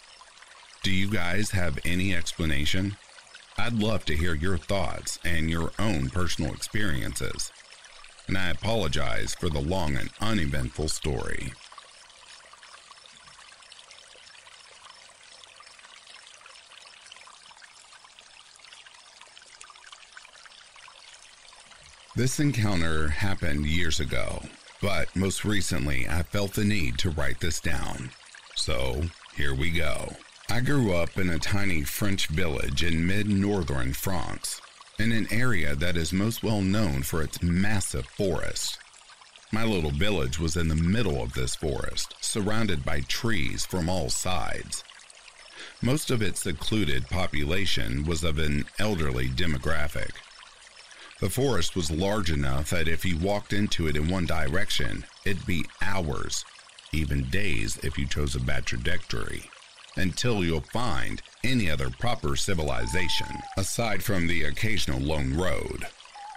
Do you guys have any explanation? I'd love to hear your thoughts and your own personal experiences. And I apologize for the long and uneventful story. This encounter happened years ago but most recently, I felt the need to write this down. So, here we go. I grew up in a tiny French village in mid northern France, in an area that is most well known for its massive forest. My little village was in the middle of this forest, surrounded by trees from all sides. Most of its secluded population was of an elderly demographic. The forest was large enough that if you walked into it in one direction, it'd be hours, even days if you chose a bad trajectory, until you'll find any other proper civilization, aside from the occasional lone road.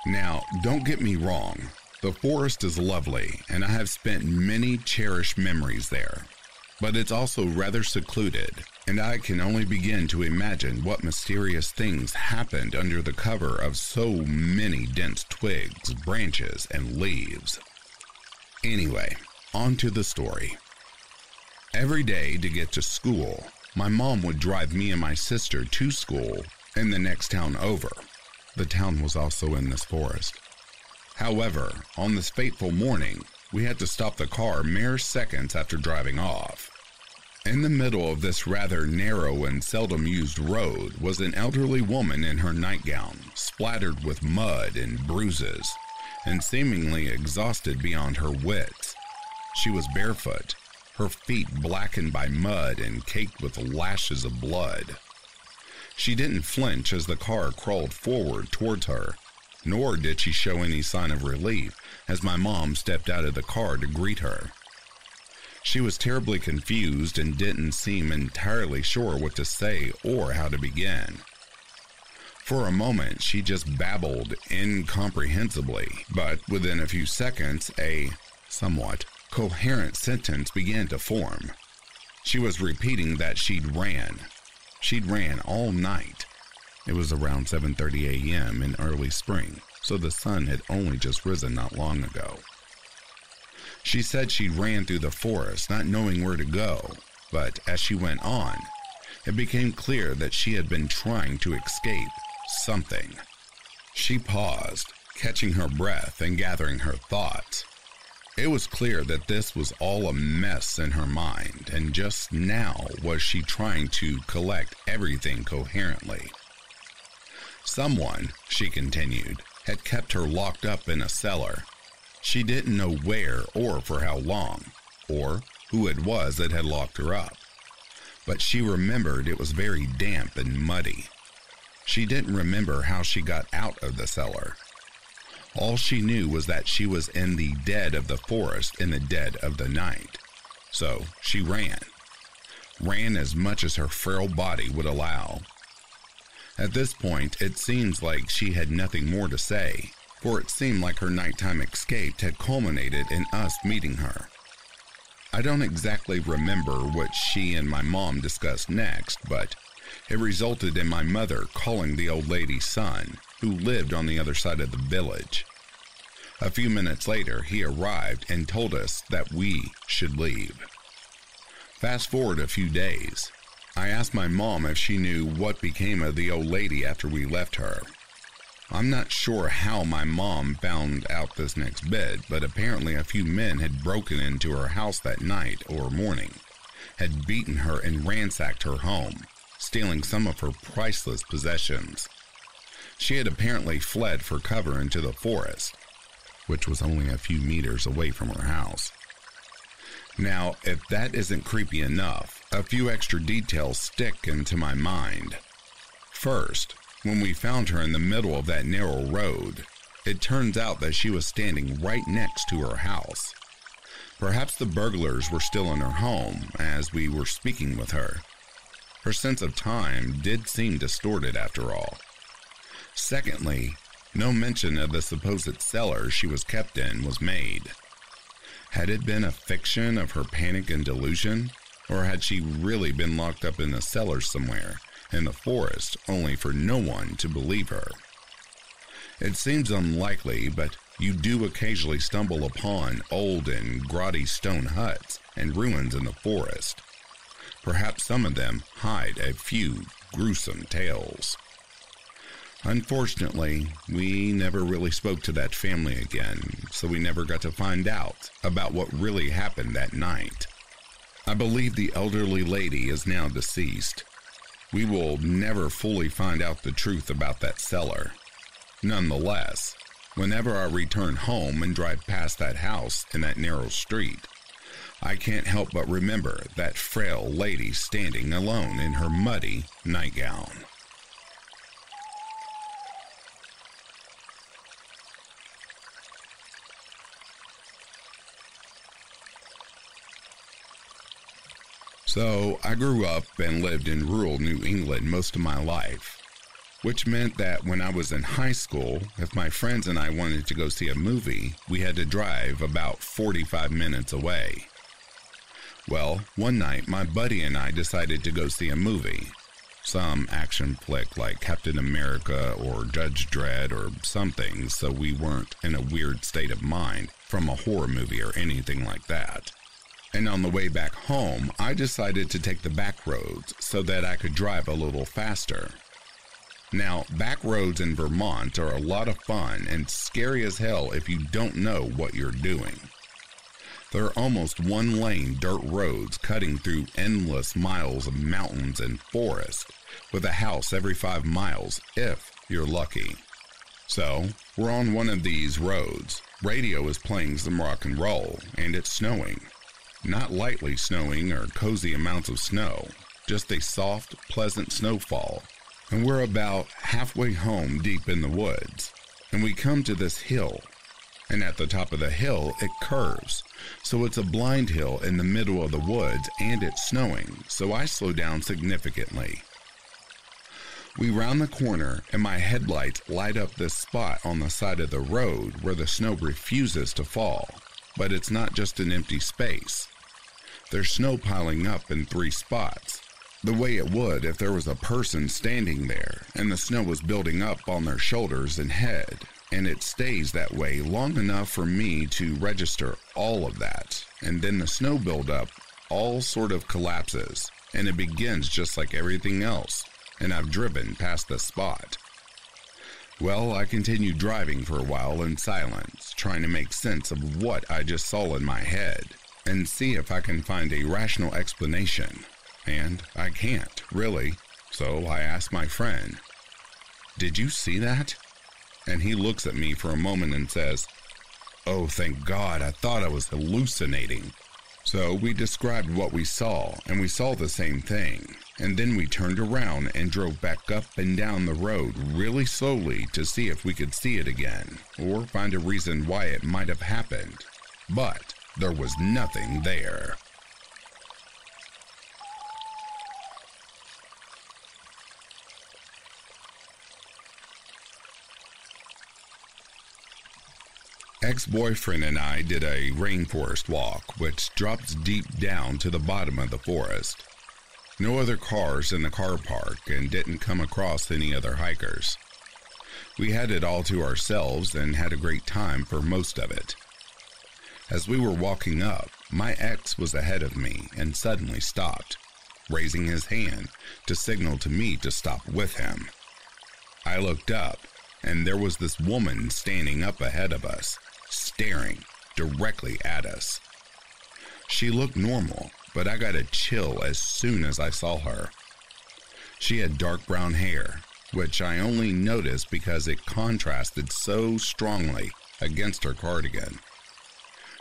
Now, don't get me wrong, the forest is lovely, and I have spent many cherished memories there but it's also rather secluded, and I can only begin to imagine what mysterious things happened under the cover of so many dense twigs, branches, and leaves. Anyway, on to the story. Every day to get to school, my mom would drive me and my sister to school in the next town over. The town was also in this forest. However, on this fateful morning, we had to stop the car mere seconds after driving off. In the middle of this rather narrow and seldom used road was an elderly woman in her nightgown, splattered with mud and bruises, and seemingly exhausted beyond her wits. She was barefoot, her feet blackened by mud and caked with lashes of blood. She didn't flinch as the car crawled forward towards her, nor did she show any sign of relief as my mom stepped out of the car to greet her. She was terribly confused and didn't seem entirely sure what to say or how to begin. For a moment, she just babbled incomprehensibly, but within a few seconds, a somewhat coherent sentence began to form. She was repeating that she'd ran, She'd ran all night. It was around 7:30 a.m. in early spring, so the sun had only just risen not long ago. She said she ran through the forest, not knowing where to go, but as she went on, it became clear that she had been trying to escape something. She paused, catching her breath and gathering her thoughts. It was clear that this was all a mess in her mind, and just now was she trying to collect everything coherently. Someone, she continued, had kept her locked up in a cellar. She didn't know where or for how long, or who it was that had locked her up. But she remembered it was very damp and muddy. She didn't remember how she got out of the cellar all she knew was that she was in the dead of the forest in the dead of the night. So she ran. Ran as much as her frail body would allow. At this point, it seems like she had nothing more to say, for it seemed like her nighttime escape had culminated in us meeting her. I don't exactly remember what she and my mom discussed next, but it resulted in my mother calling the old lady's son, who lived on the other side of the village. A few minutes later, he arrived and told us that we should leave. Fast forward a few days. I asked my mom if she knew what became of the old lady after we left her. I'm not sure how my mom found out this next bit, but apparently a few men had broken into her house that night or morning, had beaten her and ransacked her home, stealing some of her priceless possessions. She had apparently fled for cover into the forest, which was only a few meters away from her house. Now, if that isn't creepy enough, a few extra details stick into my mind. First, when we found her in the middle of that narrow road, it turns out that she was standing right next to her house. Perhaps the burglars were still in her home as we were speaking with her. Her sense of time did seem distorted after all. Secondly, no mention of the supposed cellar she was kept in was made. Had it been a fiction of her panic and delusion, or had she really been locked up in a cellar somewhere in the forest only for no one to believe her? It seems unlikely, but you do occasionally stumble upon old and grotty stone huts and ruins in the forest. Perhaps some of them hide a few gruesome tales. Unfortunately, we never really spoke to that family again, so we never got to find out about what really happened that night. I believe the elderly lady is now deceased. We will never fully find out the truth about that cellar. Nonetheless, whenever I return home and drive past that house in that narrow street, I can't help but remember that frail lady standing alone in her muddy nightgown. So I grew up and lived in rural New England most of my life, which meant that when I was in high school, if my friends and I wanted to go see a movie, we had to drive about 45 minutes away. Well, one night my buddy and I decided to go see a movie. Some action flick like Captain America or Judge Dredd or something, so we weren't in a weird state of mind from a horror movie or anything like that and on the way back home, I decided to take the back roads so that I could drive a little faster. Now, back roads in Vermont are a lot of fun and scary as hell if you don't know what you're doing. There are almost one lane dirt roads cutting through endless miles of mountains and forest, with a house every five miles if you're lucky. So, we're on one of these roads. Radio is playing some rock and roll, and it's snowing. Not lightly snowing or cozy amounts of snow, just a soft, pleasant snowfall. And we're about halfway home deep in the woods. And we come to this hill. And at the top of the hill, it curves. So it's a blind hill in the middle of the woods, and it's snowing. So I slow down significantly. We round the corner, and my headlights light up this spot on the side of the road where the snow refuses to fall. But it's not just an empty space. There's snow piling up in three spots, the way it would if there was a person standing there and the snow was building up on their shoulders and head. And it stays that way long enough for me to register all of that. And then the snow buildup all sort of collapses, and it begins just like everything else and I've driven past the spot. Well, I continued driving for a while in silence, trying to make sense of what I just saw in my head and see if I can find a rational explanation. And I can't, really. So I ask my friend, Did you see that? And he looks at me for a moment and says, Oh, thank God, I thought I was hallucinating. So we described what we saw, and we saw the same thing. And then we turned around and drove back up and down the road really slowly to see if we could see it again, or find a reason why it might have happened. But there was nothing there. Ex boyfriend and I did a rainforest walk, which drops deep down to the bottom of the forest. No other cars in the car park and didn't come across any other hikers. We had it all to ourselves and had a great time for most of it. As we were walking up, my ex was ahead of me and suddenly stopped, raising his hand to signal to me to stop with him. I looked up, and there was this woman standing up ahead of us, staring directly at us. She looked normal, but I got a chill as soon as I saw her. She had dark brown hair, which I only noticed because it contrasted so strongly against her cardigan.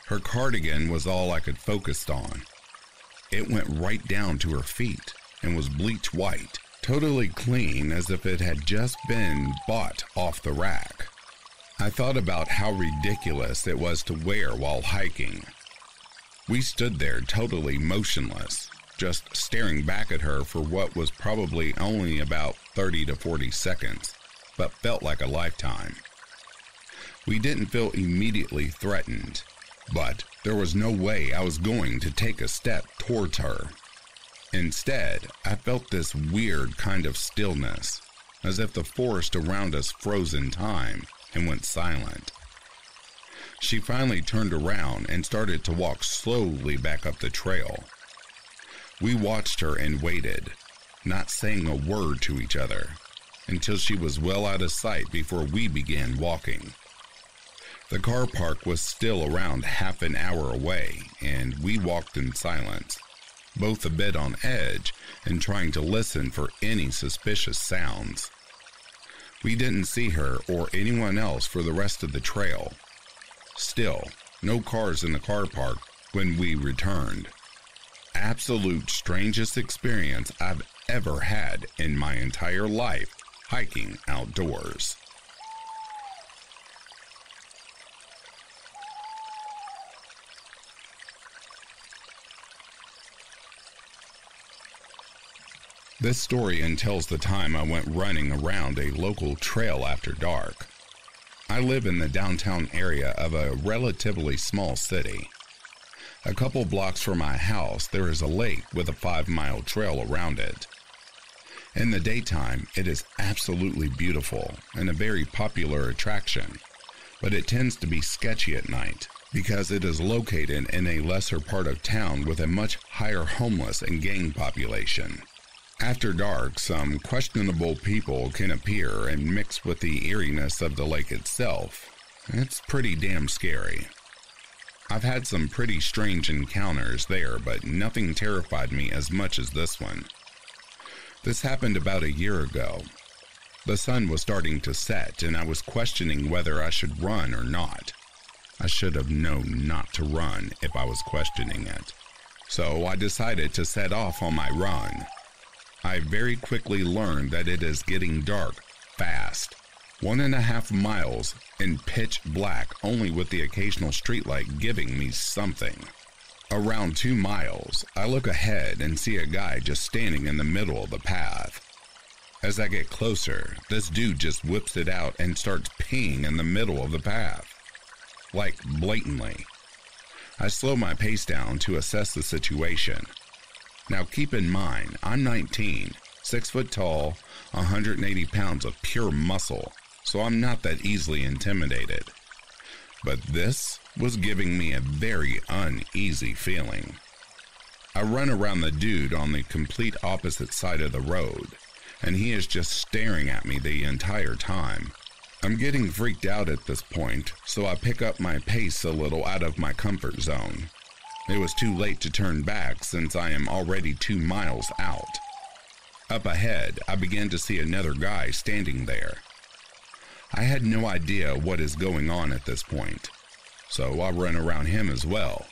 Her cardigan was all I could focus on. It went right down to her feet and was bleach white, totally clean as if it had just been bought off the rack. I thought about how ridiculous it was to wear while hiking. We stood there totally motionless, just staring back at her for what was probably only about 30 to 40 seconds, but felt like a lifetime. We didn't feel immediately threatened, but there was no way I was going to take a step towards her. Instead, I felt this weird kind of stillness, as if the forest around us froze in time and went silent. She finally turned around and started to walk slowly back up the trail. We watched her and waited, not saying a word to each other, until she was well out of sight before we began walking. The car park was still around half an hour away, and we walked in silence, both a bit on edge and trying to listen for any suspicious sounds. We didn't see her or anyone else for the rest of the trail. Still, no cars in the car park when we returned. Absolute strangest experience I've ever had in my entire life hiking outdoors. This story entails the time I went running around a local trail after dark. I live in the downtown area of a relatively small city. A couple blocks from my house, there is a lake with a five mile trail around it. In the daytime, it is absolutely beautiful and a very popular attraction, but it tends to be sketchy at night because it is located in a lesser part of town with a much higher homeless and gang population. After dark, some questionable people can appear and mix with the eeriness of the lake itself. It's pretty damn scary. I've had some pretty strange encounters there, but nothing terrified me as much as this one. This happened about a year ago. The sun was starting to set, and I was questioning whether I should run or not. I should have known not to run if I was questioning it. So I decided to set off on my run. I very quickly learned that it is getting dark fast. One and a half miles in pitch black, only with the occasional streetlight giving me something. Around two miles, I look ahead and see a guy just standing in the middle of the path. As I get closer, this dude just whips it out and starts peeing in the middle of the path. Like blatantly. I slow my pace down to assess the situation. Now keep in mind, I'm 19, 6 foot tall, 180 pounds of pure muscle, so I'm not that easily intimidated. But this was giving me a very uneasy feeling. I run around the dude on the complete opposite side of the road, and he is just staring at me the entire time. I'm getting freaked out at this point, so I pick up my pace a little out of my comfort zone. It was too late to turn back since I am already two miles out. Up ahead, I began to see another guy standing there. I had no idea what is going on at this point, so I run around him as well.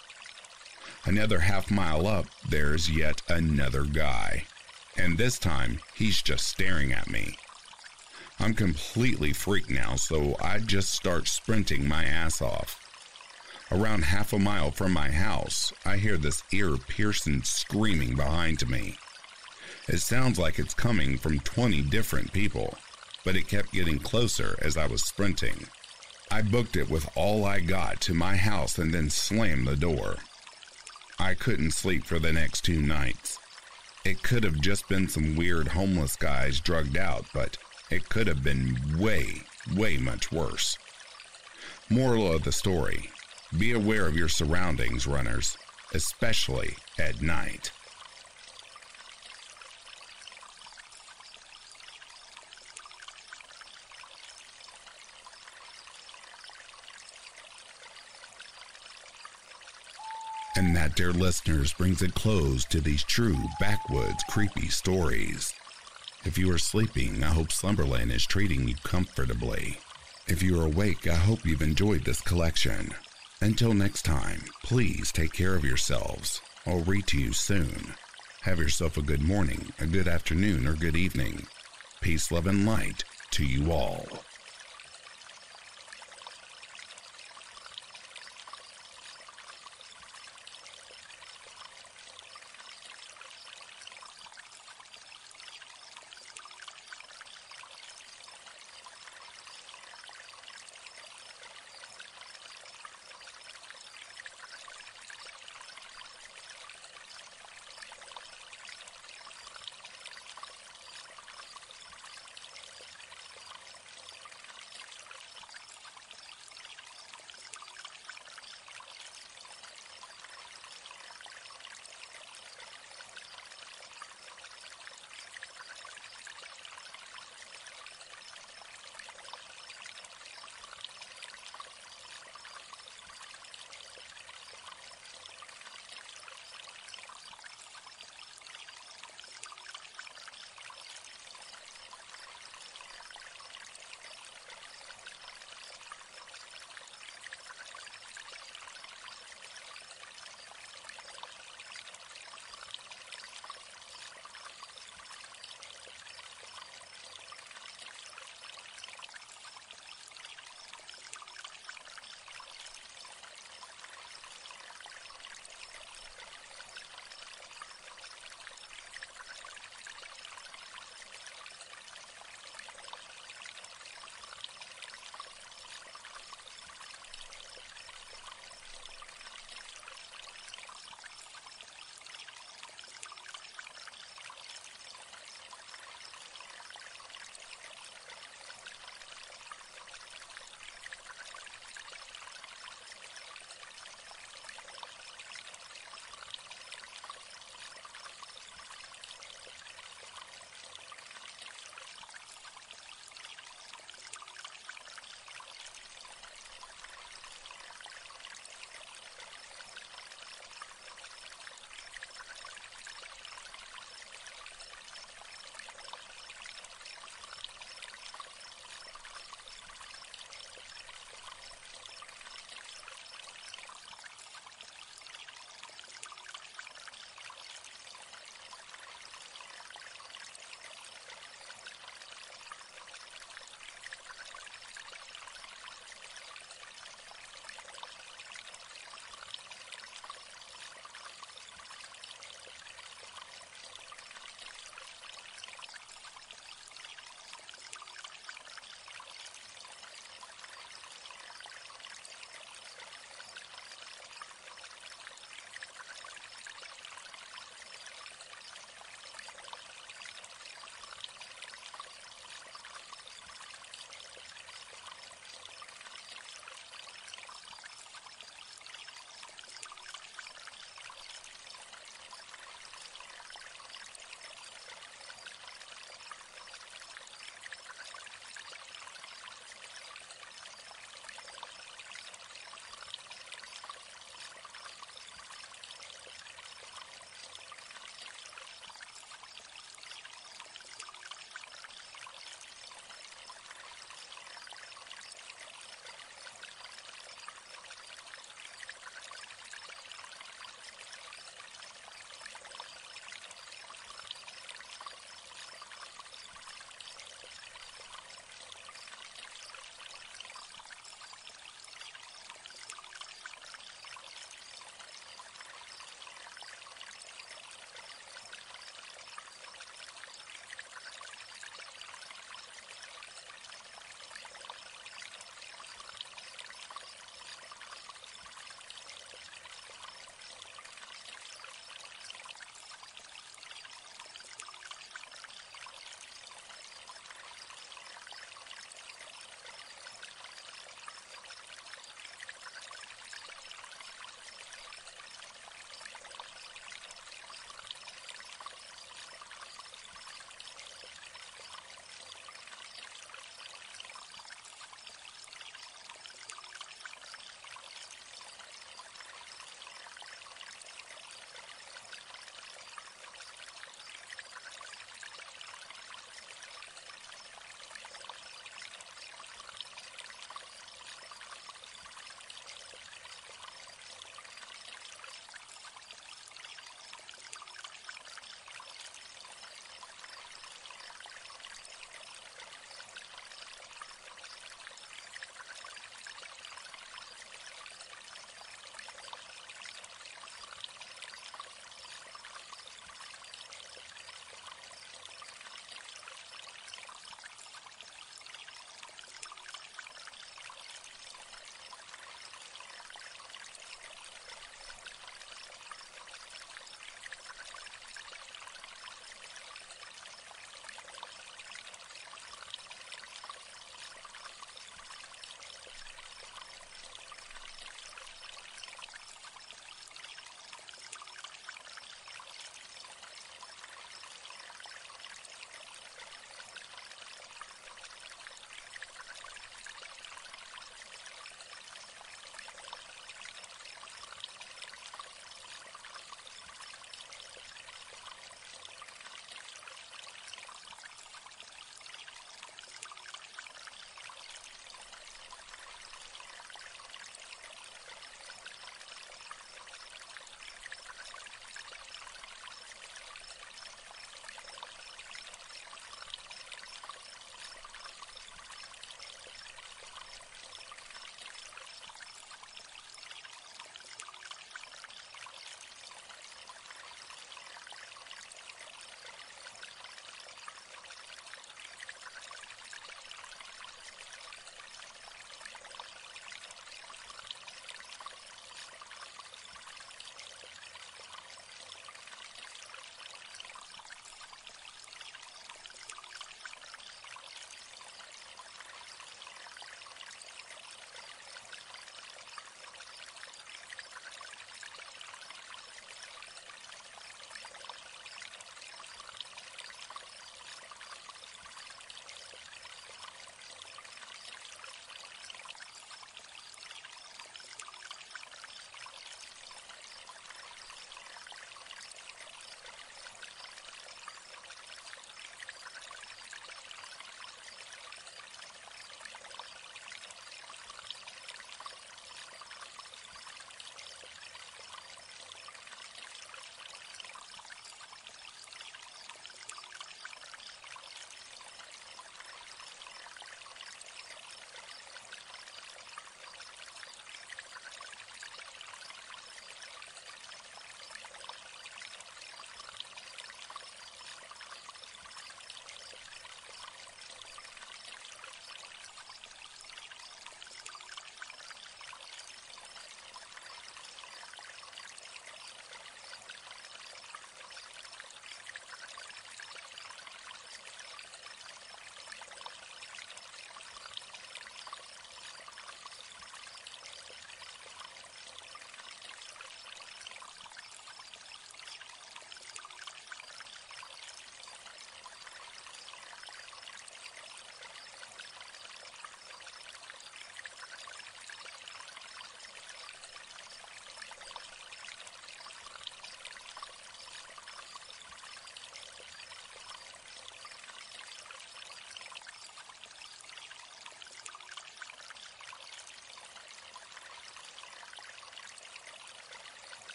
Another half mile up, there's yet another guy, and this time he's just staring at me. I'm completely freaked now, so I just start sprinting my ass off. Around half a mile from my house, I hear this ear piercing screaming behind me. It sounds like it's coming from 20 different people but it kept getting closer as I was sprinting. I booked it with all I got to my house and then slammed the door. I couldn't sleep for the next two nights. It could have just been some weird homeless guys drugged out, but it could have been way, way much worse. Moral of the story be aware of your surroundings, runners, especially at night. And that, dear listeners, brings a close to these true backwoods creepy stories. If you are sleeping, I hope Slumberland is treating you comfortably. If you are awake, I hope you've enjoyed this collection. Until next time, please take care of yourselves. I'll read to you soon. Have yourself a good morning, a good afternoon, or good evening. Peace, love, and light to you all.